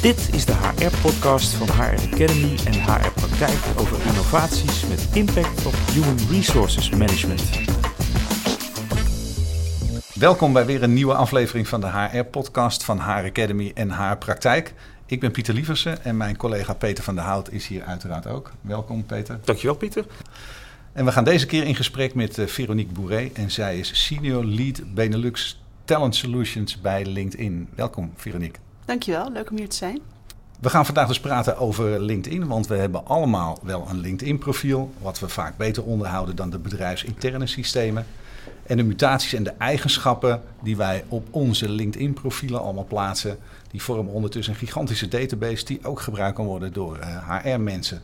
Dit is de HR-podcast van HR Academy en HR Praktijk over innovaties met impact op human resources management. Welkom bij weer een nieuwe aflevering van de HR-podcast van HR Academy en HR Praktijk. Ik ben Pieter Lieversen en mijn collega Peter van der Hout is hier uiteraard ook. Welkom Peter. Dankjewel Pieter. En we gaan deze keer in gesprek met uh, Veronique Bourré en zij is Senior Lead Benelux Talent Solutions bij LinkedIn. Welkom Veronique. Dankjewel, leuk om hier te zijn. We gaan vandaag dus praten over LinkedIn, want we hebben allemaal wel een LinkedIn-profiel, wat we vaak beter onderhouden dan de bedrijfsinterne systemen. En de mutaties en de eigenschappen die wij op onze LinkedIn-profielen allemaal plaatsen, die vormen ondertussen een gigantische database die ook gebruikt kan worden door HR-mensen.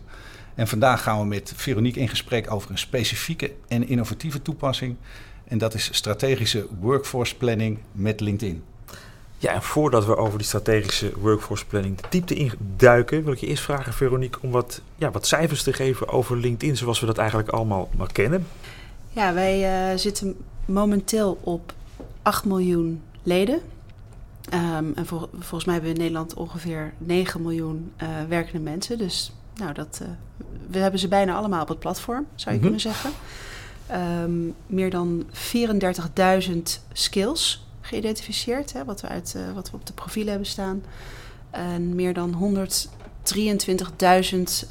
En vandaag gaan we met Veronique in gesprek over een specifieke en innovatieve toepassing. En dat is strategische workforce planning met LinkedIn. Ja, en voordat we over die strategische workforce planning de diepte induiken, wil ik je eerst vragen, Veronique, om wat, ja, wat cijfers te geven over LinkedIn, zoals we dat eigenlijk allemaal maar kennen. Ja, wij uh, zitten momenteel op 8 miljoen leden. Um, en vol, volgens mij hebben we in Nederland ongeveer 9 miljoen uh, werkende mensen. Dus nou, dat, uh, we hebben ze bijna allemaal op het platform, zou je mm -hmm. kunnen zeggen. Um, meer dan 34.000 skills geïdentificeerd, hè, wat, we uit, uh, wat we op de profielen hebben staan. En meer dan 123.000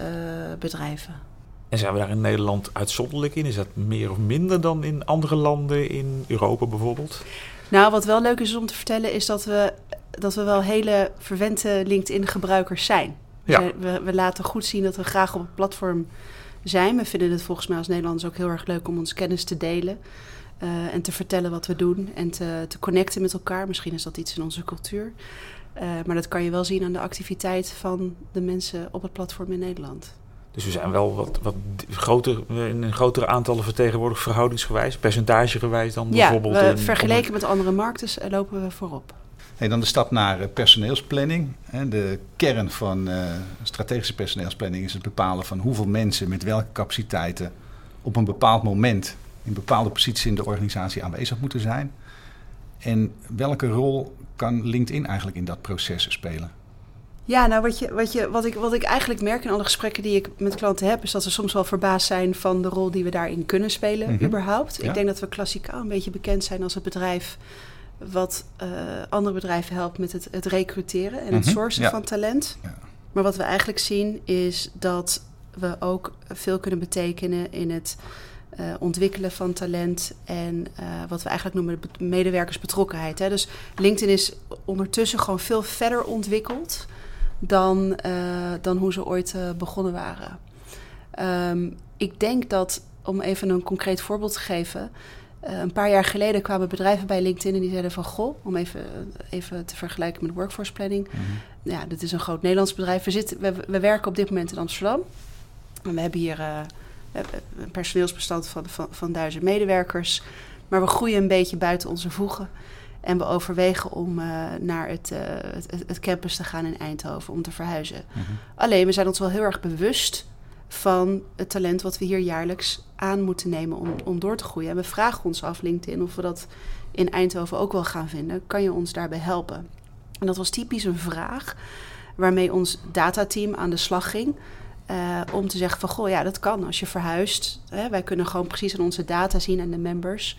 uh, bedrijven. En zijn we daar in Nederland uitzonderlijk in? Is dat meer of minder dan in andere landen in Europa bijvoorbeeld? Nou, wat wel leuk is om te vertellen, is dat we, dat we wel hele verwente LinkedIn-gebruikers zijn. Ja. Dus we, we laten goed zien dat we graag op het platform zijn. We vinden het volgens mij als Nederlanders ook heel erg leuk om ons kennis te delen. Uh, en te vertellen wat we doen en te, te, connecten met elkaar. Misschien is dat iets in onze cultuur. Uh, maar dat kan je wel zien aan de activiteit van de mensen op het platform in Nederland. Dus we zijn wel wat, wat groter, in een grotere aantallen vertegenwoordigd verhoudingsgewijs, percentagegewijs dan ja, bijvoorbeeld. Ja, in, vergeleken met andere markten lopen we voorop. Hey, dan de stap naar personeelsplanning. De kern van strategische personeelsplanning is het bepalen van hoeveel mensen met welke capaciteiten op een bepaald moment in bepaalde posities in de organisatie aanwezig moeten zijn. En welke rol kan LinkedIn eigenlijk in dat proces spelen? Ja, nou wat, je, wat, je, wat, ik, wat ik eigenlijk merk in alle gesprekken die ik met klanten heb, is dat ze soms wel verbaasd zijn van de rol die we daarin kunnen spelen, mm -hmm. überhaupt. Ja. Ik denk dat we klassikaal een beetje bekend zijn als het bedrijf wat uh, andere bedrijven helpt met het, het recruteren en mm -hmm. het sourcen ja. van talent. Ja. Maar wat we eigenlijk zien is dat we ook veel kunnen betekenen in het uh, ontwikkelen van talent en uh, wat we eigenlijk noemen medewerkersbetrokkenheid. Hè. Dus LinkedIn is ondertussen gewoon veel verder ontwikkeld dan, uh, dan hoe ze ooit begonnen waren. Um, ik denk dat, om even een concreet voorbeeld te geven, een paar jaar geleden kwamen bedrijven bij LinkedIn en die zeiden van goh, om even, even te vergelijken met workforce planning. Mm -hmm. Ja, dit is een groot Nederlands bedrijf. We, zitten, we, we werken op dit moment in Amsterdam. En we hebben hier een personeelsbestand van, van, van duizend medewerkers. Maar we groeien een beetje buiten onze voegen. En we overwegen om uh, naar het, uh, het, het, campus te gaan in Eindhoven om te verhuizen. Mm -hmm. Alleen, we zijn ons wel heel erg bewust van het talent wat we hier jaarlijks aan moeten nemen om, om door te groeien. En we vragen ons af, LinkedIn, of we dat in Eindhoven ook wel gaan vinden. Kan je ons daarbij helpen? En dat was typisch een vraag waarmee ons datateam aan de slag ging. Uh, om te zeggen van, goh, ja, dat kan als je verhuist. Hè, wij kunnen gewoon precies aan onze data zien en de members...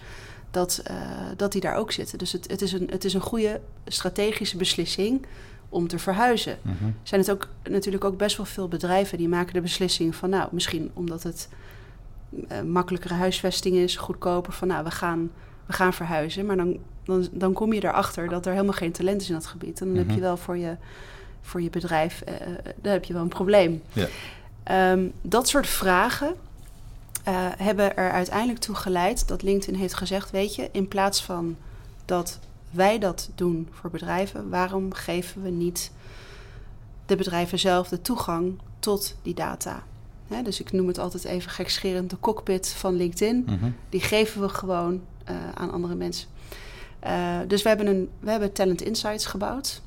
dat, uh, dat die daar ook zitten. Dus het, het, is een, het is een goede strategische beslissing om te verhuizen. Mm -hmm. zijn het ook natuurlijk ook best wel veel bedrijven... die maken de beslissing van, nou, misschien omdat het... Uh, makkelijkere huisvesting is, goedkoper... van, nou, we gaan, we gaan verhuizen. Maar dan, dan, dan kom je erachter dat er helemaal geen talent is in dat gebied. En dan mm -hmm. heb je wel voor je voor je bedrijf, uh, dan heb je wel een probleem. Ja. Um, dat soort vragen uh, hebben er uiteindelijk toe geleid dat LinkedIn heeft gezegd: Weet je, in plaats van dat wij dat doen voor bedrijven, waarom geven we niet de bedrijven zelf de toegang tot die data? Dus ik noem het altijd even gekscherend de cockpit van LinkedIn. Mm -hmm. Die geven we gewoon uh, aan andere mensen. dus we hebben, een, we hebben Talent Insights gebouwd.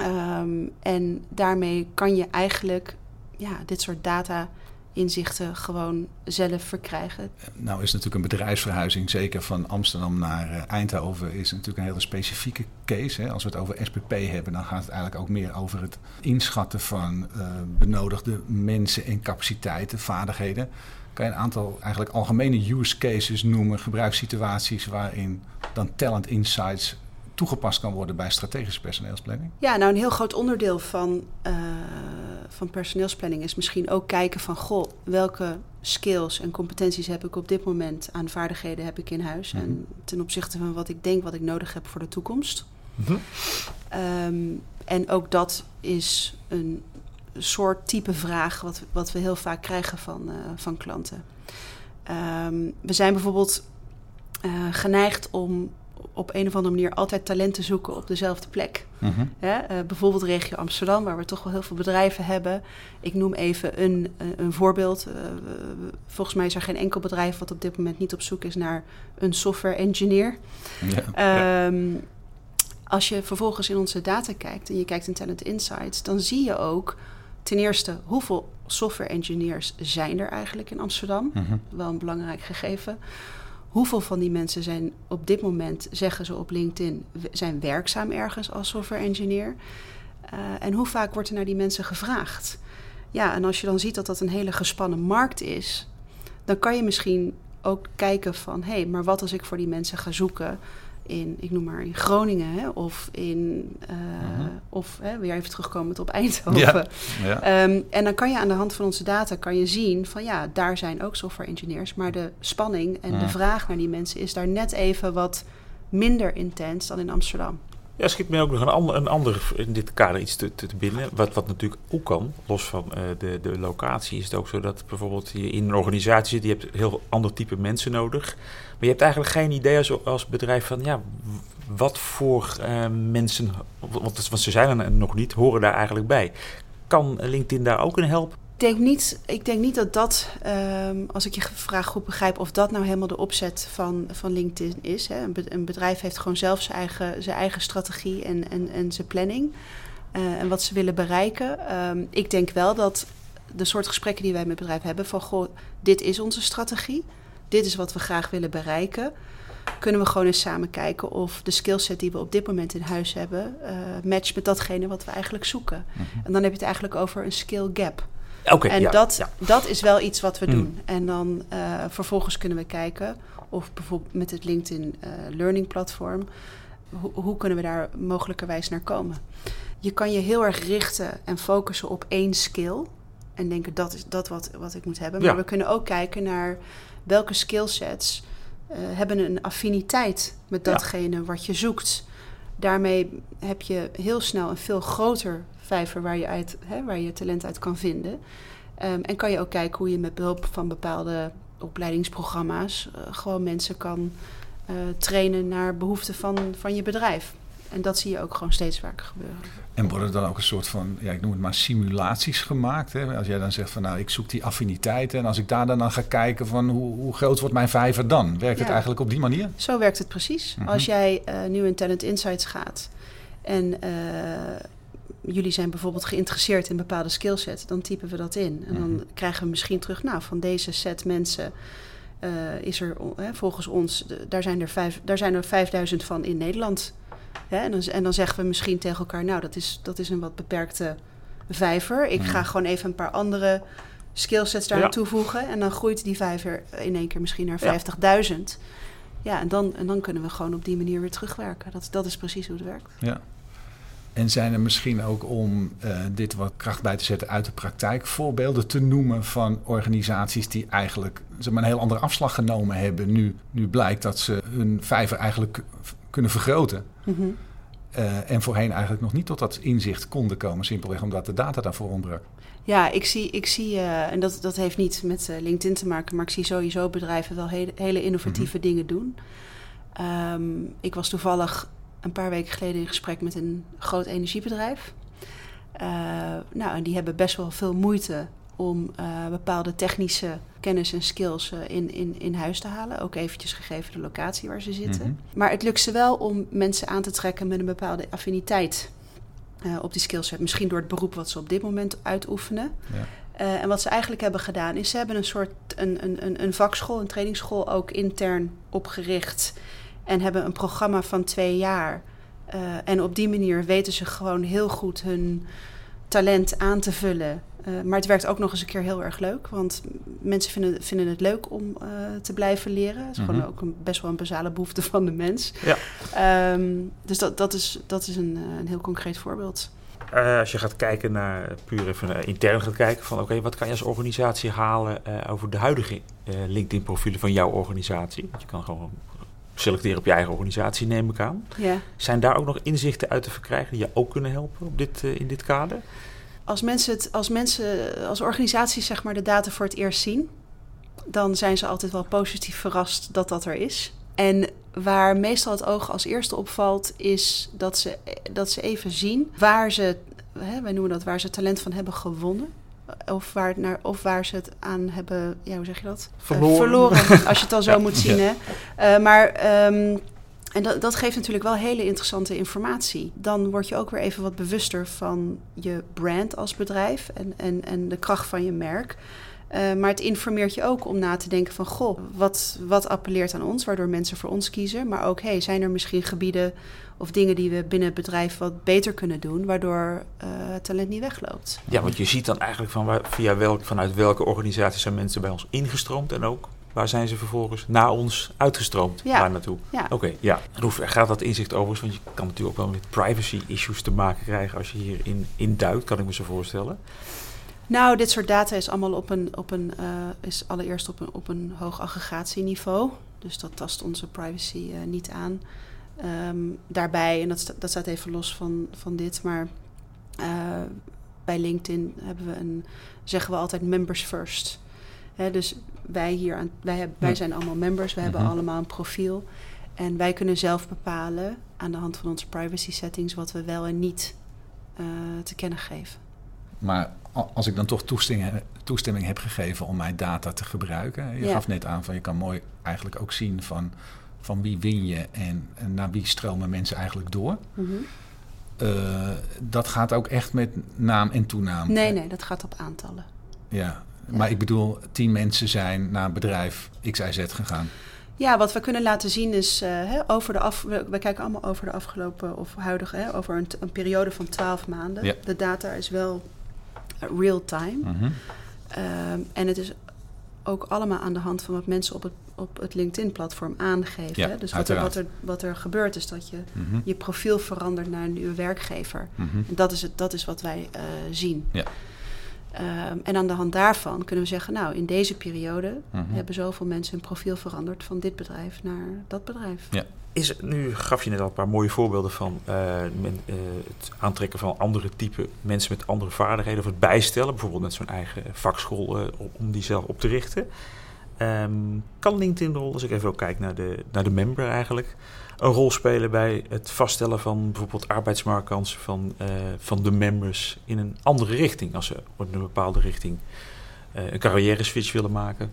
Um, en daarmee kan je eigenlijk ja, dit soort data inzichten gewoon zelf verkrijgen. Nou is natuurlijk een bedrijfsverhuizing, zeker van Amsterdam naar uh, Eindhoven, is natuurlijk een hele specifieke case. Hè. Als we het over SPP hebben, dan gaat het eigenlijk ook meer over het inschatten van uh, benodigde mensen en capaciteiten, vaardigheden. Kan je een aantal eigenlijk algemene use cases noemen, gebruikssituaties waarin dan talent insights toegepast kan worden bij strategische personeelsplanning? Ja, nou een heel groot onderdeel van, uh, van personeelsplanning is misschien ook kijken van goh, welke skills en competenties heb ik op dit moment aan vaardigheden heb ik in huis. En mhm. ten opzichte van wat ik denk wat ik nodig heb voor de toekomst. Mhm. Um, en ook dat is een soort type vraag wat, wat we heel vaak krijgen van, uh, van klanten. Um, we zijn bijvoorbeeld uh, geneigd om op een of andere manier altijd talenten zoeken op dezelfde plek. Uh bijvoorbeeld regio Amsterdam, waar we toch wel heel veel bedrijven hebben. Ik noem even een, een voorbeeld. Uh, volgens mij is er geen enkel bedrijf wat op dit moment niet op zoek is naar een software engineer. Ja, um, Als je vervolgens in onze data kijkt en je kijkt in Talent Insights, dan zie je ook ten eerste hoeveel software engineers zijn er eigenlijk in Amsterdam. Uh Wel een belangrijk gegeven. Hoeveel van die mensen zijn op dit moment, zeggen ze op LinkedIn, zijn werkzaam ergens als software engineer? Uh, en hoe vaak wordt er naar die mensen gevraagd? Ja, en als je dan ziet dat dat een hele gespannen markt is, dan kan je misschien ook kijken van hé, hey, maar wat als ik voor die mensen ga zoeken? In, ik noem maar in Groningen hè, of in, uh, uh-huh. of hè, weer even terugkomen op Eindhoven. Ja, ja. Um, en dan kan je aan de hand van onze data kan je zien van ja, daar zijn ook software engineers, maar de spanning en de vraag naar die mensen is daar net even wat minder intens dan in Amsterdam. Ja, schiet mij ook nog een ander, een ander in dit kader iets te, te, binnen. Wat, wat natuurlijk ook kan, los van uh, de, de locatie, is het ook zo dat bijvoorbeeld je in een organisatie zit, je hebt heel ander type mensen nodig. Maar je hebt eigenlijk geen idee als, als bedrijf van ja, wat voor uh, mensen, want ze zijn er nog niet, horen daar eigenlijk bij. Kan LinkedIn daar ook in helpen? Denk niet, ik denk niet dat dat, um, als ik je vraag goed begrijp, of dat nou helemaal de opzet van, van LinkedIn is. Hè. Een bedrijf heeft gewoon zelf zijn eigen, zijn eigen strategie en, en, en zijn planning. Uh, en wat ze willen bereiken. Um, ik denk wel dat de soort gesprekken die wij met bedrijven hebben: van goh, dit is onze strategie. Dit is wat we graag willen bereiken. Kunnen we gewoon eens samen kijken of de skillset die we op dit moment in huis hebben, uh, matcht met datgene wat we eigenlijk zoeken. Mm -hmm. En dan heb je het eigenlijk over een skill gap. Okay, en ja, dat, ja. dat is wel iets wat we mm. doen. En dan uh, vervolgens kunnen we kijken of bijvoorbeeld met het LinkedIn uh, Learning Platform, ho hoe kunnen we daar mogelijkerwijs naar komen? Je kan je heel erg richten en focussen op één skill en denken dat is dat wat, wat ik moet hebben. Maar ja. we kunnen ook kijken naar welke skillsets uh, hebben een affiniteit met datgene wat je zoekt. Daarmee heb je heel snel een veel groter vijver waar je, uit, hè, waar je talent uit kan vinden. Um, en kan je ook kijken hoe je met behulp van bepaalde opleidingsprogramma's uh, gewoon mensen kan uh, trainen naar behoeften van, van je bedrijf. En dat zie je ook gewoon steeds vaker gebeuren. En worden er dan ook een soort van, ja, ik noem het maar simulaties gemaakt? Hè? Als jij dan zegt van nou, ik zoek die affiniteiten. En als ik daar dan, dan ga kijken van hoe, hoe groot wordt mijn vijver dan? Werkt ja. het eigenlijk op die manier? Zo werkt het precies. Mm -hmm. Als jij uh, nu in Talent Insights gaat en jullie zijn bijvoorbeeld geïnteresseerd in bepaalde skillset, dan typen we dat in. En dan -hmm. krijgen we misschien terug, nou, van deze set mensen uh, is er uh, volgens ons, daar, zijn er vijf, daar zijn er 5000 van in Nederland. Hè? En, dan, en, dan, zeggen we misschien tegen elkaar, nou, dat is, dat is een wat beperkte vijver. Ik ga gewoon even een paar andere skillsets daar ja. toevoegen. En dan groeit die vijver in één keer misschien naar 50.000. Ja. ja, en, dan, en dan kunnen we gewoon op die manier weer terugwerken. Dat, dat is precies hoe het werkt. Ja. En zijn er misschien ook om uh, dit wat kracht bij te zetten uit de praktijk voorbeelden te noemen van organisaties die eigenlijk zeg maar, een heel andere afslag genomen hebben. Nu, nu blijkt dat ze hun vijver eigenlijk kunnen vergroten. Mm -hmm. uh, en voorheen eigenlijk nog niet tot dat inzicht konden komen, simpelweg omdat de data daarvoor ontbrak. Ja, ik zie, ik zie uh, en dat, dat heeft niet met LinkedIn te maken, maar ik zie sowieso bedrijven wel hele, hele innovatieve mm -hmm. dingen doen. Um, ik was toevallig een paar weken geleden in gesprek met een groot energiebedrijf. Uh, nou, en die hebben best wel veel moeite om uh, bepaalde technische kennis en skills uh, in, in, in huis te halen. Ook eventjes gegeven de locatie waar ze zitten. Mm -hmm. Maar het lukt ze wel om mensen aan te trekken met een bepaalde affiniteit op die skillset. Misschien door het beroep wat ze op dit moment uitoefenen. Ja. en wat ze eigenlijk hebben gedaan is ze hebben een soort een, een, een vakschool, een trainingsschool ook intern opgericht. En hebben een programma van twee jaar. en op die manier weten ze gewoon heel goed hun talent aan te vullen. Uh, maar het werkt ook nog eens een keer heel erg leuk. Want mensen vinden, vinden het leuk om uh, te blijven leren. Het is gewoon mhm. ook een, best wel een basale behoefte van de mens. Ja. Um, dus dat, dat is, dat is een, een heel concreet voorbeeld. Uh, als je gaat kijken naar, puur even intern gaat kijken van oké, wat kan je als organisatie halen over de huidige LinkedIn profielen van jouw organisatie? Want je kan gewoon selecteren op je eigen organisatie, neem ik aan. Ja. Zijn daar ook nog inzichten uit te verkrijgen die je ook kunnen helpen op dit, in dit kader? Als mensen, het, als mensen, als organisaties zeg maar de data voor het eerst zien, dan zijn ze altijd wel positief verrast dat dat er is. En waar meestal het oog als eerste opvalt, is dat ze, dat ze even zien waar ze, hè, wij noemen dat waar ze talent van hebben gewonnen. Of waar, naar, of waar ze het aan hebben, ja, hoe zeg je dat? Verloren. verloren als je het al zo moet zien. Hè? Uh, maar um, en dat, dat geeft natuurlijk wel hele interessante informatie. Dan word je ook weer even wat bewuster van je brand als bedrijf en, en, en de kracht van je merk. Uh, maar het informeert je ook om na te denken van... goh, wat, wat appelleert aan ons, waardoor mensen voor ons kiezen. Maar ook, hey, zijn er misschien gebieden of dingen die we binnen het bedrijf wat beter kunnen doen... waardoor uh, talent niet wegloopt. Ja, want je ziet dan eigenlijk van waar, via welk, vanuit welke organisaties zijn mensen bij ons ingestroomd... en ook Waar zijn ze vervolgens naar ons uitgestroomd? Ja. Waar naartoe? Ja. Oké, ja. En hoe gaat dat inzicht overigens? Want je kan natuurlijk ook wel met privacy issues te maken krijgen als je hierin induikt, kan ik me zo voorstellen. Nou, dit soort data is allemaal op een, op een uh, is allereerst op een, op een hoog aggregatieniveau. Dus dat tast onze privacy uh, niet aan. Um, daarbij, en dat, dat staat even los van, van dit, maar uh, bij LinkedIn hebben we een, zeggen we altijd members first. He, dus wij hier aan, wij, hebben, wij zijn allemaal members, we hebben mhm. allemaal een profiel. En wij kunnen zelf bepalen aan de hand van onze privacy settings wat we wel en niet te kennen geven. Maar als ik dan toch toestemming, toestemming heb gegeven om mijn data te gebruiken. Je gaf net aan van je kan mooi eigenlijk ook zien van, van wie win je en, en naar wie stromen mensen eigenlijk door. Mm -hmm. uh, dat gaat ook echt met naam en toenaam. Nee, nee, dat gaat op aantallen. Ja, maar ik bedoel, tien mensen zijn naar een bedrijf XIZ gegaan. Ja, wat we kunnen laten zien is uh, hè, over de af. We, kijken allemaal over de afgelopen of huidige, hè, over een, een, periode van twaalf maanden. Ja. De data is wel real time. Mm -hmm. um, en het is ook allemaal aan de hand van wat mensen op het, op het LinkedIn-platform aangeven. Ja, Dus wat er, wat, er, wat er gebeurt is dat je mm -hmm. je profiel verandert naar een nieuwe werkgever. Mm -hmm. En dat is, het, dat is wat wij uh, zien. Ja. Um, en aan de hand daarvan kunnen we zeggen, nou, in deze periode mm -hmm. hebben zoveel mensen hun profiel veranderd van dit bedrijf naar dat bedrijf. Ja. Is, nu gaf je net al een paar mooie voorbeelden van uh, men, uh, het aantrekken van andere type mensen met andere vaardigheden of het bijstellen, bijvoorbeeld met zo'n eigen vakschool uh, om die zelf op te richten. Um, kan LinkedIn rol, als ik even ook kijk naar de, naar de member eigenlijk, een rol spelen bij het vaststellen van bijvoorbeeld arbeidsmarktkansen van, van de members in een andere richting, als ze in een bepaalde richting een carrière switch willen maken?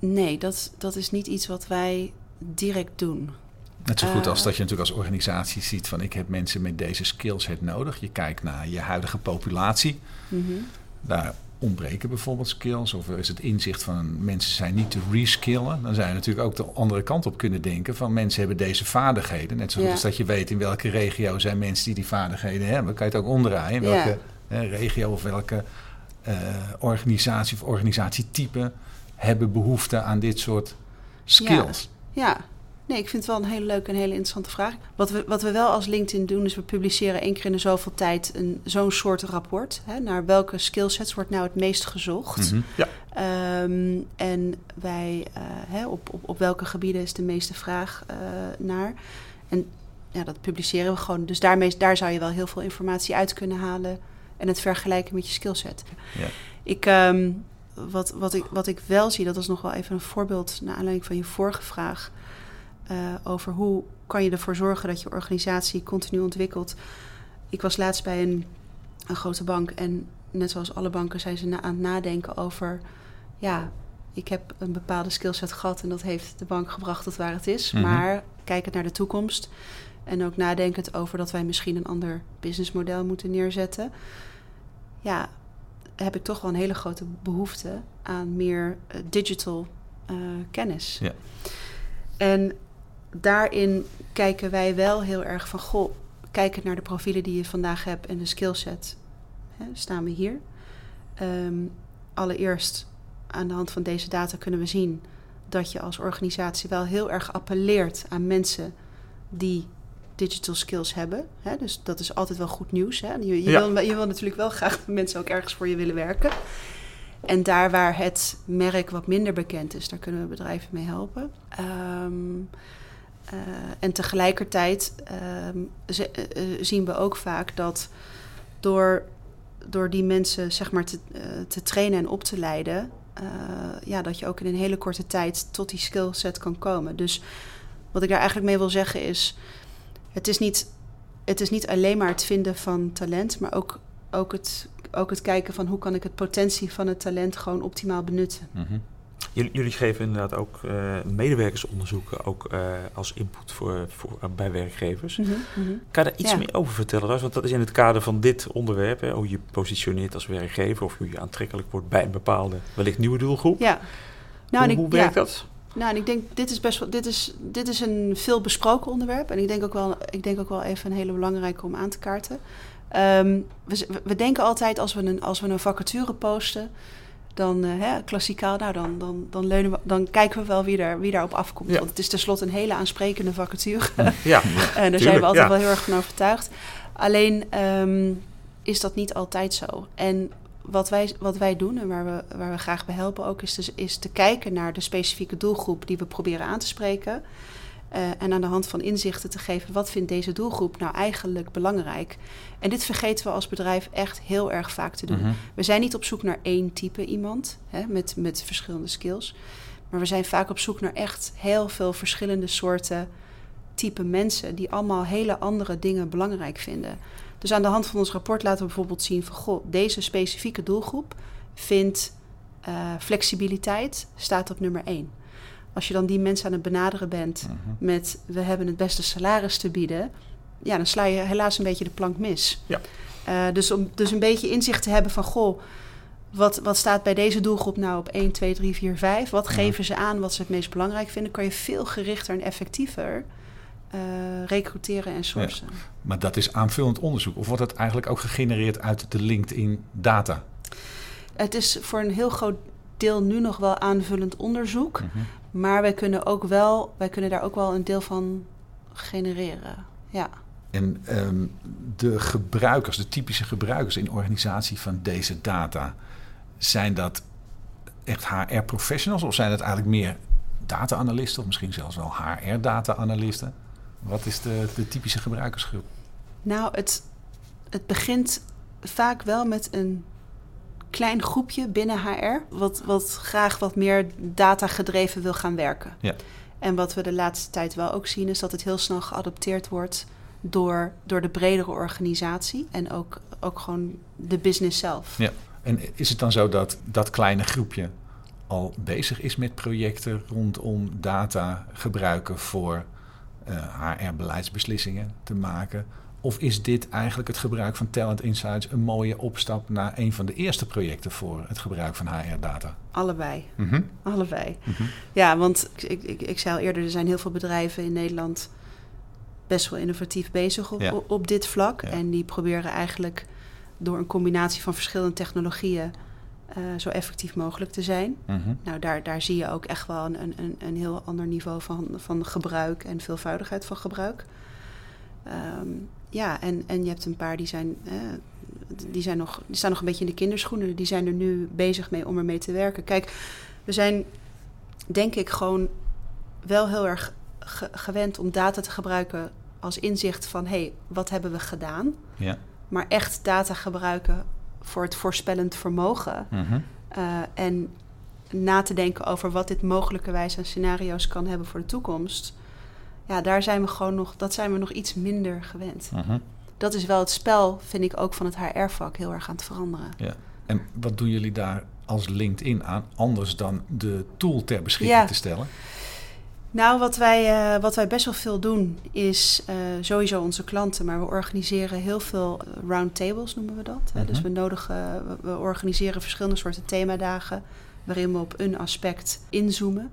Nee, dat, dat is niet iets wat wij direct doen. Net zo goed als dat je natuurlijk als organisatie ziet van ik heb mensen met deze skillset nodig. Je kijkt naar je huidige populatie. Mm -hmm. Daar ontbreken bijvoorbeeld skills, of is het inzicht van mensen zijn niet te reskillen, dan zou je natuurlijk ook de andere kant op kunnen denken van mensen hebben deze vaardigheden. Net zoals ja. dat je weet in welke regio zijn mensen die die vaardigheden hebben, kan je het ook omdraaien. In welke ja. hè, regio of welke uh, organisatie of organisatietype hebben behoefte aan dit soort skills. Ja. ja. Nee, ik vind het wel een hele leuke en hele interessante vraag. Wat we, wat we wel als LinkedIn doen, is we publiceren één keer in de zoveel tijd zo'n soort rapport. Hè, naar welke skillsets wordt nou het meest gezocht. -hmm. ja. Um, en wij, uh, hè, op, op, op welke gebieden is de meeste vraag uh, naar. En ja, dat publiceren we gewoon. Dus daarmee, daar zou je wel heel veel informatie uit kunnen halen. En het vergelijken met je skillset. Ja. Ik, um, wat, wat, ik, wat ik wel zie, dat is nog wel even een voorbeeld naar aanleiding van je vorige vraag. Uh, over hoe kan je ervoor zorgen dat je organisatie continu ontwikkelt. Ik was laatst bij een, een grote bank en net zoals alle banken zijn ze na, aan het nadenken over... ja, ik heb een bepaalde skillset gehad en dat heeft de bank gebracht tot waar het is. Mm -hmm. Maar kijkend naar de toekomst en ook nadenkend over dat wij misschien een ander businessmodel moeten neerzetten. Ja, heb ik toch wel een hele grote behoefte aan meer uh, digital uh, kennis. Ja. En daarin kijken wij wel heel erg van, goh, kijkend naar de profielen die je vandaag hebt en de skillset, hè, staan we hier. Um, allereerst aan de hand van deze data kunnen we zien dat je als organisatie wel heel erg appelleert aan mensen die digital skills hebben. Hè? Dus dat is altijd wel goed nieuws. Hè? Je, je, wil, je wil natuurlijk wel graag dat mensen ook ergens voor je willen werken. En daar waar het merk wat minder bekend is, daar kunnen we bedrijven mee helpen. Um, uh, en tegelijkertijd um, ze, uh, zien we ook vaak dat door, door die mensen zeg maar te, te trainen en op te leiden, ja, dat je ook in een hele korte tijd tot die skillset kan komen. Dus wat ik daar eigenlijk mee wil zeggen is, het is niet, het is niet alleen maar het vinden van talent, maar ook, ook, het, ook het kijken van hoe kan ik het potentie van het talent gewoon optimaal benutten. Mm. Jullie, geven inderdaad ook uh, medewerkersonderzoeken ook, uh, als input voor, voor, uh, bij werkgevers. Mm -hmm. Kan je daar iets ja. meer over vertellen? Want dat is in het kader van dit onderwerp, hè, hoe je positioneert als werkgever of hoe je aantrekkelijk wordt bij een bepaalde, wellicht nieuwe doelgroep. Ja. Nou, hoe, ik, hoe werkt ja. dat? Nou, en ik denk, dit is best wel, dit is, dit is een veel besproken onderwerp. En ik denk ook wel, ik denk ook wel even een hele belangrijke om aan te kaarten. Um, we, we, denken altijd als we een, als we een vacature posten, dan uh, hè, klassikaal, nou dan, dan, dan, leunen we, dan kijken we wel wie, daar, wie daarop afkomt. Ja. Want het is tenslotte een hele aansprekende vacature. Ja, en daar zijn we altijd ja. wel heel erg van overtuigd. Alleen um, is dat niet altijd zo. En wat wij, wat wij doen en waar we, waar we graag bij helpen ook, is, dus, is te kijken naar de specifieke doelgroep die we proberen aan te spreken. Uh, en aan de hand van inzichten te geven, wat vindt deze doelgroep nou eigenlijk belangrijk? En dit vergeten we als bedrijf echt heel erg vaak te doen. Mm -hmm. We zijn niet op zoek naar één type iemand hè, met, met verschillende skills. Maar we zijn vaak op zoek naar echt heel veel verschillende soorten type mensen die allemaal hele andere dingen belangrijk vinden. Dus aan de hand van ons rapport laten we bijvoorbeeld zien van goh, deze specifieke doelgroep vindt uh, flexibiliteit staat op nummer één. Als je dan die mensen aan het benaderen bent uh -huh. met we hebben het beste salaris te bieden, ja, dan sla je helaas een beetje de plank mis. Ja. Uh, dus om dus een beetje inzicht te hebben van goh, wat, wat staat bij deze doelgroep nou op 1, 2, 3, 4, 5? Wat uh -huh. geven ze aan wat ze het meest belangrijk vinden? Kan je veel gerichter en effectiever uh, recruteren en sourcen. Ja, maar dat is aanvullend onderzoek. Of wordt het eigenlijk ook gegenereerd uit de LinkedIn data? Het is voor een heel groot deel nu nog wel aanvullend onderzoek. Mm -hmm. Maar wij kunnen, ook wel, wij kunnen daar ook wel een deel van genereren. Ja. En um, de gebruikers, de typische gebruikers in organisatie van deze data, zijn dat echt HR-professionals of zijn het eigenlijk meer data-analisten of misschien zelfs wel HR-data-analisten? Wat is de, de typische gebruikersgroep? Nou, het, het begint vaak wel met een klein groepje binnen HR, wat, wat graag wat meer data-gedreven wil gaan werken. Ja. En wat we de laatste tijd wel ook zien, is dat het heel snel geadopteerd wordt door, door de bredere organisatie en ook, ook gewoon de business zelf. Ja. En is het dan zo dat dat kleine groepje al bezig is met projecten rondom data gebruiken voor uh, HR-beleidsbeslissingen te maken? Of is dit eigenlijk het gebruik van Talent Insights een mooie opstap naar een van de eerste projecten voor het gebruik van HR-data? Allebei. Mm -hmm. Allebei. Mm -hmm. Ja, want ik, ik, ik zei al eerder, er zijn heel veel bedrijven in Nederland best wel innovatief bezig op, ja. op, op, dit vlak. Ja. En die proberen eigenlijk door een combinatie van verschillende technologieën uh, zo effectief mogelijk te zijn. Mm -hmm. Nou, daar, daar zie je ook echt wel een, een, een heel ander niveau van, van gebruik en veelvoudigheid van gebruik. Um, ja, en, en je hebt een paar die zijn, eh, die zijn nog, die staan nog een beetje in de kinderschoenen. Die zijn er nu bezig mee om ermee te werken. Kijk, we zijn denk ik gewoon wel heel erg ge gewend om data te gebruiken als inzicht van hé, hey, wat hebben we gedaan? Ja. Maar echt data gebruiken voor het voorspellend vermogen. Mm -hmm. uh, en na te denken over wat dit mogelijkerwijs aan scenario's kan hebben voor de toekomst. Ja, daar zijn we gewoon nog, dat zijn we nog iets minder gewend. Uh -huh. Dat is wel het spel, vind ik ook van het HR-vak heel erg aan het veranderen. Ja. En wat doen jullie daar als LinkedIn aan, anders dan de tool ter beschikking ja. te stellen? Nou, wat wij, uh, wat wij best wel veel doen is uh, sowieso onze klanten, maar we organiseren heel veel roundtables, noemen we dat. -hmm. Dus we, nodigen, we, we organiseren verschillende soorten themadagen waarin we op een aspect inzoomen.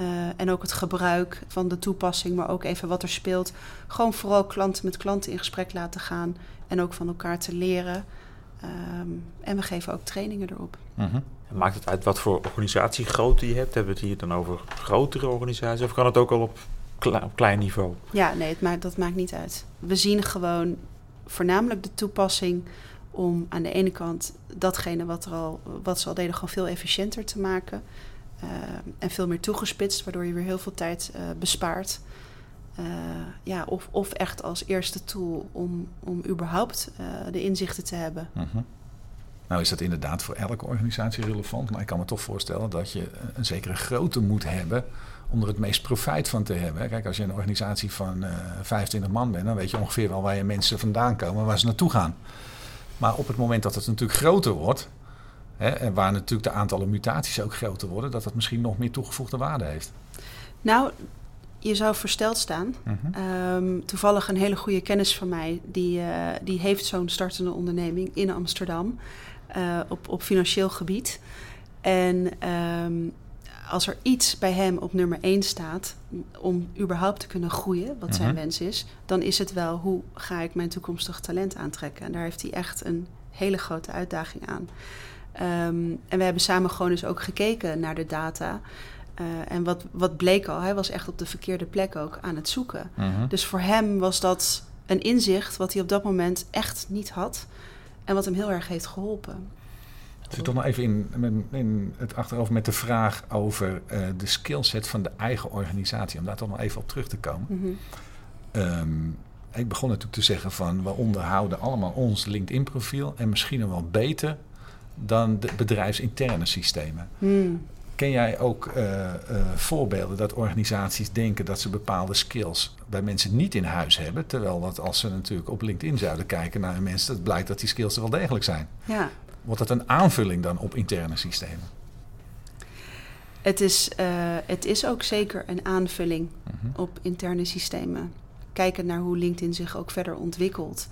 Uh, en ook het gebruik van de toepassing, maar ook even wat er speelt. Gewoon vooral klanten met klanten in gesprek laten gaan en ook van elkaar te leren. Um, en we geven ook trainingen erop. Mm -hmm. Maakt het uit wat voor organisatiegrootte je hebt? Hebben we het hier dan over grotere organisaties of kan het ook al op, kle op klein niveau? Ja, nee, het maakt, dat maakt niet uit. We zien gewoon voornamelijk de toepassing om aan de ene kant datgene wat, er al, wat ze al deden gewoon veel efficiënter te maken. Uh, en veel meer toegespitst, waardoor je weer heel veel tijd uh, bespaart. Uh, ja, of, of echt als eerste tool om, om überhaupt de inzichten te hebben. -huh. Nou is dat inderdaad voor elke organisatie relevant, maar ik kan me toch voorstellen dat je een zekere grootte moet hebben om er het meest profijt van te hebben. Kijk, als je een organisatie van uh, 25 man bent, dan weet je ongeveer wel waar je mensen vandaan komen, waar ze naartoe gaan. Maar op het moment dat het natuurlijk groter wordt, hè, en waar natuurlijk de aantallen mutaties ook groter worden, dat dat misschien nog meer toegevoegde waarde heeft. Nou, je zou versteld staan. Uh -huh. um, toevallig een hele goede kennis van mij, die, uh, die heeft zo'n startende onderneming in Amsterdam uh, op, op financieel gebied. En um, als er iets bij hem op nummer 1 staat om überhaupt te kunnen groeien, wat -huh. zijn wens is, dan is het wel hoe ga ik mijn toekomstig talent aantrekken. En daar heeft hij echt een hele grote uitdaging aan. Um, en we hebben samen gewoon eens ook gekeken naar de data. Uh, en wat, wat bleek al, hij was echt op de verkeerde plek ook aan het zoeken. Uh -huh. Dus voor hem was dat een inzicht wat hij op dat moment echt niet had. En wat hem heel erg heeft geholpen. Ik zit toch nog even in, in het achterover met de vraag over uh, de skillset van de eigen organisatie. Om daar toch nog even op terug te komen. -hmm. um, ik begon natuurlijk te zeggen van we onderhouden allemaal ons LinkedIn profiel. En misschien nog wel beter dan de bedrijfsinterne systemen. Mm. Ken jij ook uh, uh, voorbeelden dat organisaties denken dat ze bepaalde skills bij mensen niet in huis hebben? Terwijl dat als ze natuurlijk op LinkedIn zouden kijken naar mensen, dat blijkt dat die skills er wel degelijk zijn. Ja. Wordt dat een aanvulling dan op interne systemen? Het is, uh, het is ook zeker een aanvulling -huh. op interne systemen. Kijken naar hoe LinkedIn zich ook verder ontwikkelt,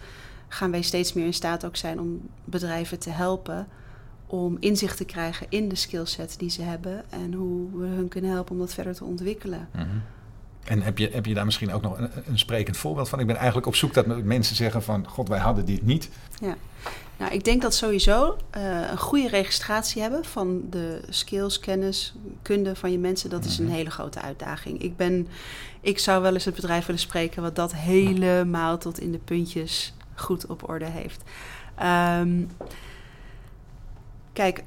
gaan wij steeds meer in staat ook zijn om bedrijven te helpen om inzicht te krijgen in de skillset die ze hebben en hoe we hun kunnen helpen om dat verder te ontwikkelen. -huh. En heb je, heb je daar misschien ook nog een, een, sprekend voorbeeld van? Ik ben eigenlijk op zoek dat mensen zeggen van... God, wij hadden dit niet. Ja, nou, ik denk dat sowieso uh, een goede registratie hebben... van de skills, kennis, kunde van je mensen... dat is een hele grote uitdaging. Ik, ben, ik zou wel eens het bedrijf willen spreken... wat dat helemaal tot in de puntjes goed op orde heeft. Um, kijk,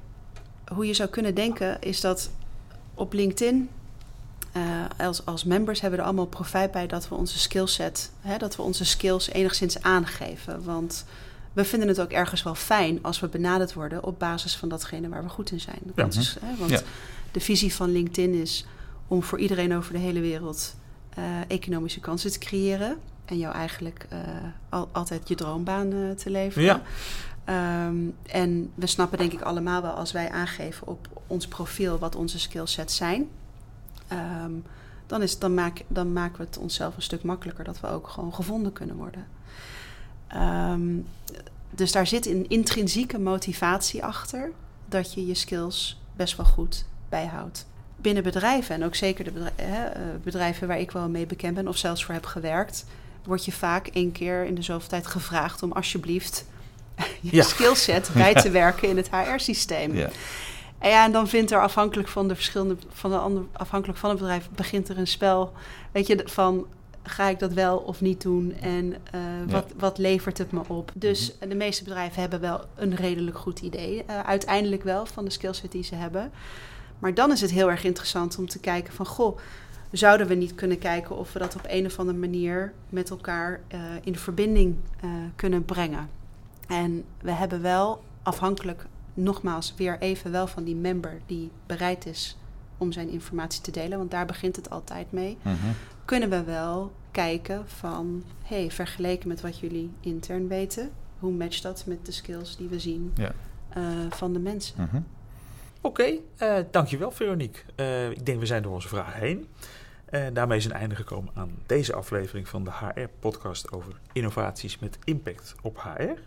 hoe je zou kunnen denken is dat op LinkedIn... Uh, als, als members hebben we er allemaal profijt bij dat we onze skillset, hè, dat we onze skills enigszins aangeven. Want we vinden het ook ergens wel fijn als we benaderd worden op basis van datgene waar we goed in zijn. Ja. Is, hè, want ja. de visie van LinkedIn is om voor iedereen over de hele wereld uh, economische kansen te creëren. En jou eigenlijk uh, al, altijd je droombaan te leveren. Ja. Um, en we snappen denk ik allemaal wel als wij aangeven op ons profiel wat onze skillsets zijn. Um, dan, is, dan, maak, dan maken we het onszelf een stuk makkelijker dat we ook gewoon gevonden kunnen worden. Um, dus daar zit een intrinsieke motivatie achter dat je je skills best wel goed bijhoudt. Binnen bedrijven, en ook zeker de bedrijven, bedrijven waar ik wel mee bekend ben of zelfs voor heb gewerkt, word je vaak één keer in de zoveel tijd gevraagd om alsjeblieft je skillset bij te werken in het HR-systeem. Ja. En ja, en dan vindt er afhankelijk van de verschillende, van de ander, afhankelijk van het bedrijf, begint er een spel. Weet je, van ga ik dat wel of niet doen en uh, wat, ja. wat levert het me op? Dus mm -hmm. de meeste bedrijven hebben wel een redelijk goed idee, uh, uiteindelijk wel, van de skillset die ze hebben. Maar dan is het heel erg interessant om te kijken van, goh, zouden we niet kunnen kijken of we dat op een of andere manier met elkaar uh, in verbinding kunnen brengen? En we hebben wel afhankelijk nogmaals weer even wel van die member die bereid is om zijn informatie te delen, want daar begint het altijd mee. -huh. Kunnen we wel kijken van, hey, vergeleken met wat jullie intern weten, hoe matcht dat met de skills die we zien ja. uh, van de mensen? -huh. Oké, okay, uh, dankjewel Veronique. Uh, ik denk we zijn door onze vragen heen. En daarmee is een einde gekomen aan deze aflevering van de HR-podcast over innovaties met impact op HR.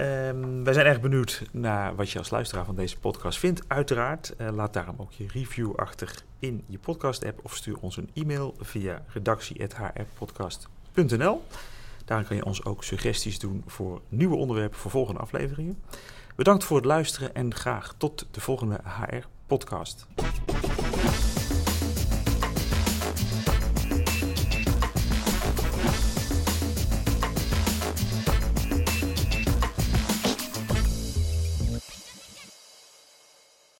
Um, wij zijn erg benieuwd naar wat je als luisteraar van deze podcast vindt. Uiteraard, uh, laat daarom ook je review achter in je podcast-app of stuur ons een e-mail via redactie.hrpodcast.nl. Daarin kan je ons ook suggesties doen voor nieuwe onderwerpen voor volgende afleveringen. Bedankt voor het luisteren en graag tot de volgende HR-podcast.